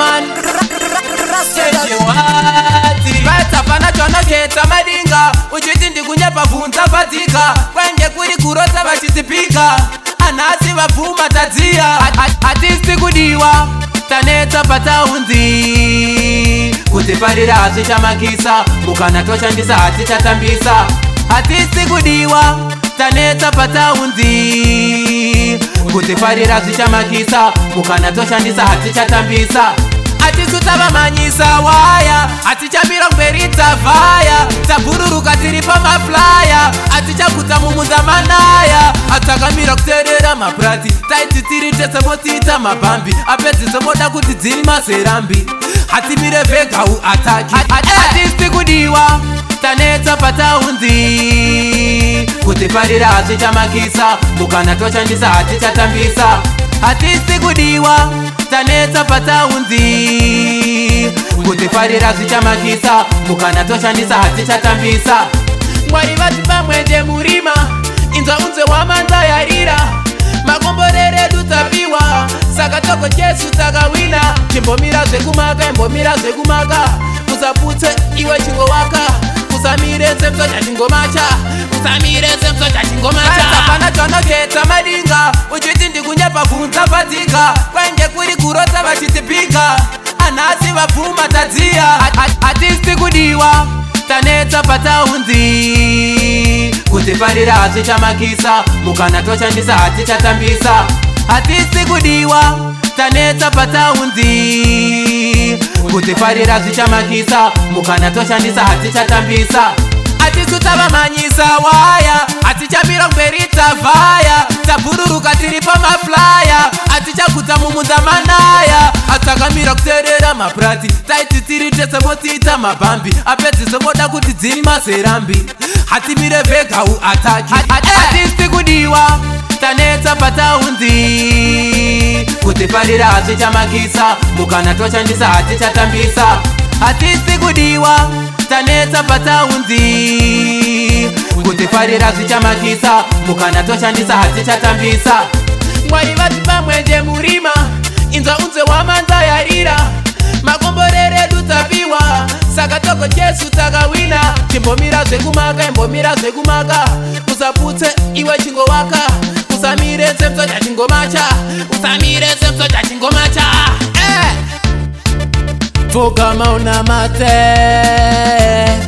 man vatsapfana tona zvetsva madinga uchiti ndikunya pabvunza fadzika kwainge kuri kurota vachizipika anhasi vabvuma tadziya hatisi kudiwa tanetsa pataunzi kutiparira hazvichamakisa mukana toshandisa hatichatambisa hatisi kudiwa tanetsa pataunzi kutifarira zvichamakisa mukana toshandisa hatichatambisa hatisu tavamanyisa waya hatichamira mberi dzavhaya tabhururuka tiri pamafulaya hatichakuta mumunda manaya hatakamira kuteerera mapurati taiti tiri tesemotiita mabhambi apedzi somoda kuti dziri mazerambi hatimire vegau ataki hatisi kudiwa tanetsa patahunzii tichifarira hatichamakisa mukana toshandisa hatichatambisa hatisi kudiwa tanetsa patahunzi kutifarira zvichamakisa mukana toshandisa hatichatambisa mwari vatipa mwenje murima inzwa unzwe wamanza yarira makomboreredu tapiwa saka toko chesu takawina chimbomira zvekumaka imbomira zvekumaka kusaputse iwe chingowaka tisamire semso tachingomaapana chonoketa madinga uchiti ndikunya pabvunza fadzika kwainge kuri kurota vachitipika anhasi vabvuma tadziya hatisi kudiwa tanetsa pataunzi kutifarira hazvichamakisa mukana toshandisa hatichatambisa hatisi kudiwa tanetsa pataunzi kutifarira zvichamakisa mukana toshandisa hatichatambisa hati atisu tavamhanyisa waya hatichamirongweri tavhaya tabhururuka tiri pamafulaya hatichagudza mumunda manaya hatakamira kuteerera mapurati taiti tiri tesemotiita mabhambi apedzesemoda kuti dziri mazerambi hatimire vegau atakihatisi kudiwa tanetsa pataundi kutifarira hatichamakisa mukana toshandisa hatichatambisa hatisi kudiwa zvichanetsa pataunzi kutifarira zvichamakisa mukana toshandisa hatichatambisa mwari vatipamwenje murima inzwa unzwe wamanza yarira makomboreredu tapiwa saka toko jesu takawina chimbomira zvekumaka imbomira zvekumaka usaputse iwe chingowaka usamire semsonya chingomacha Faut comme on a maté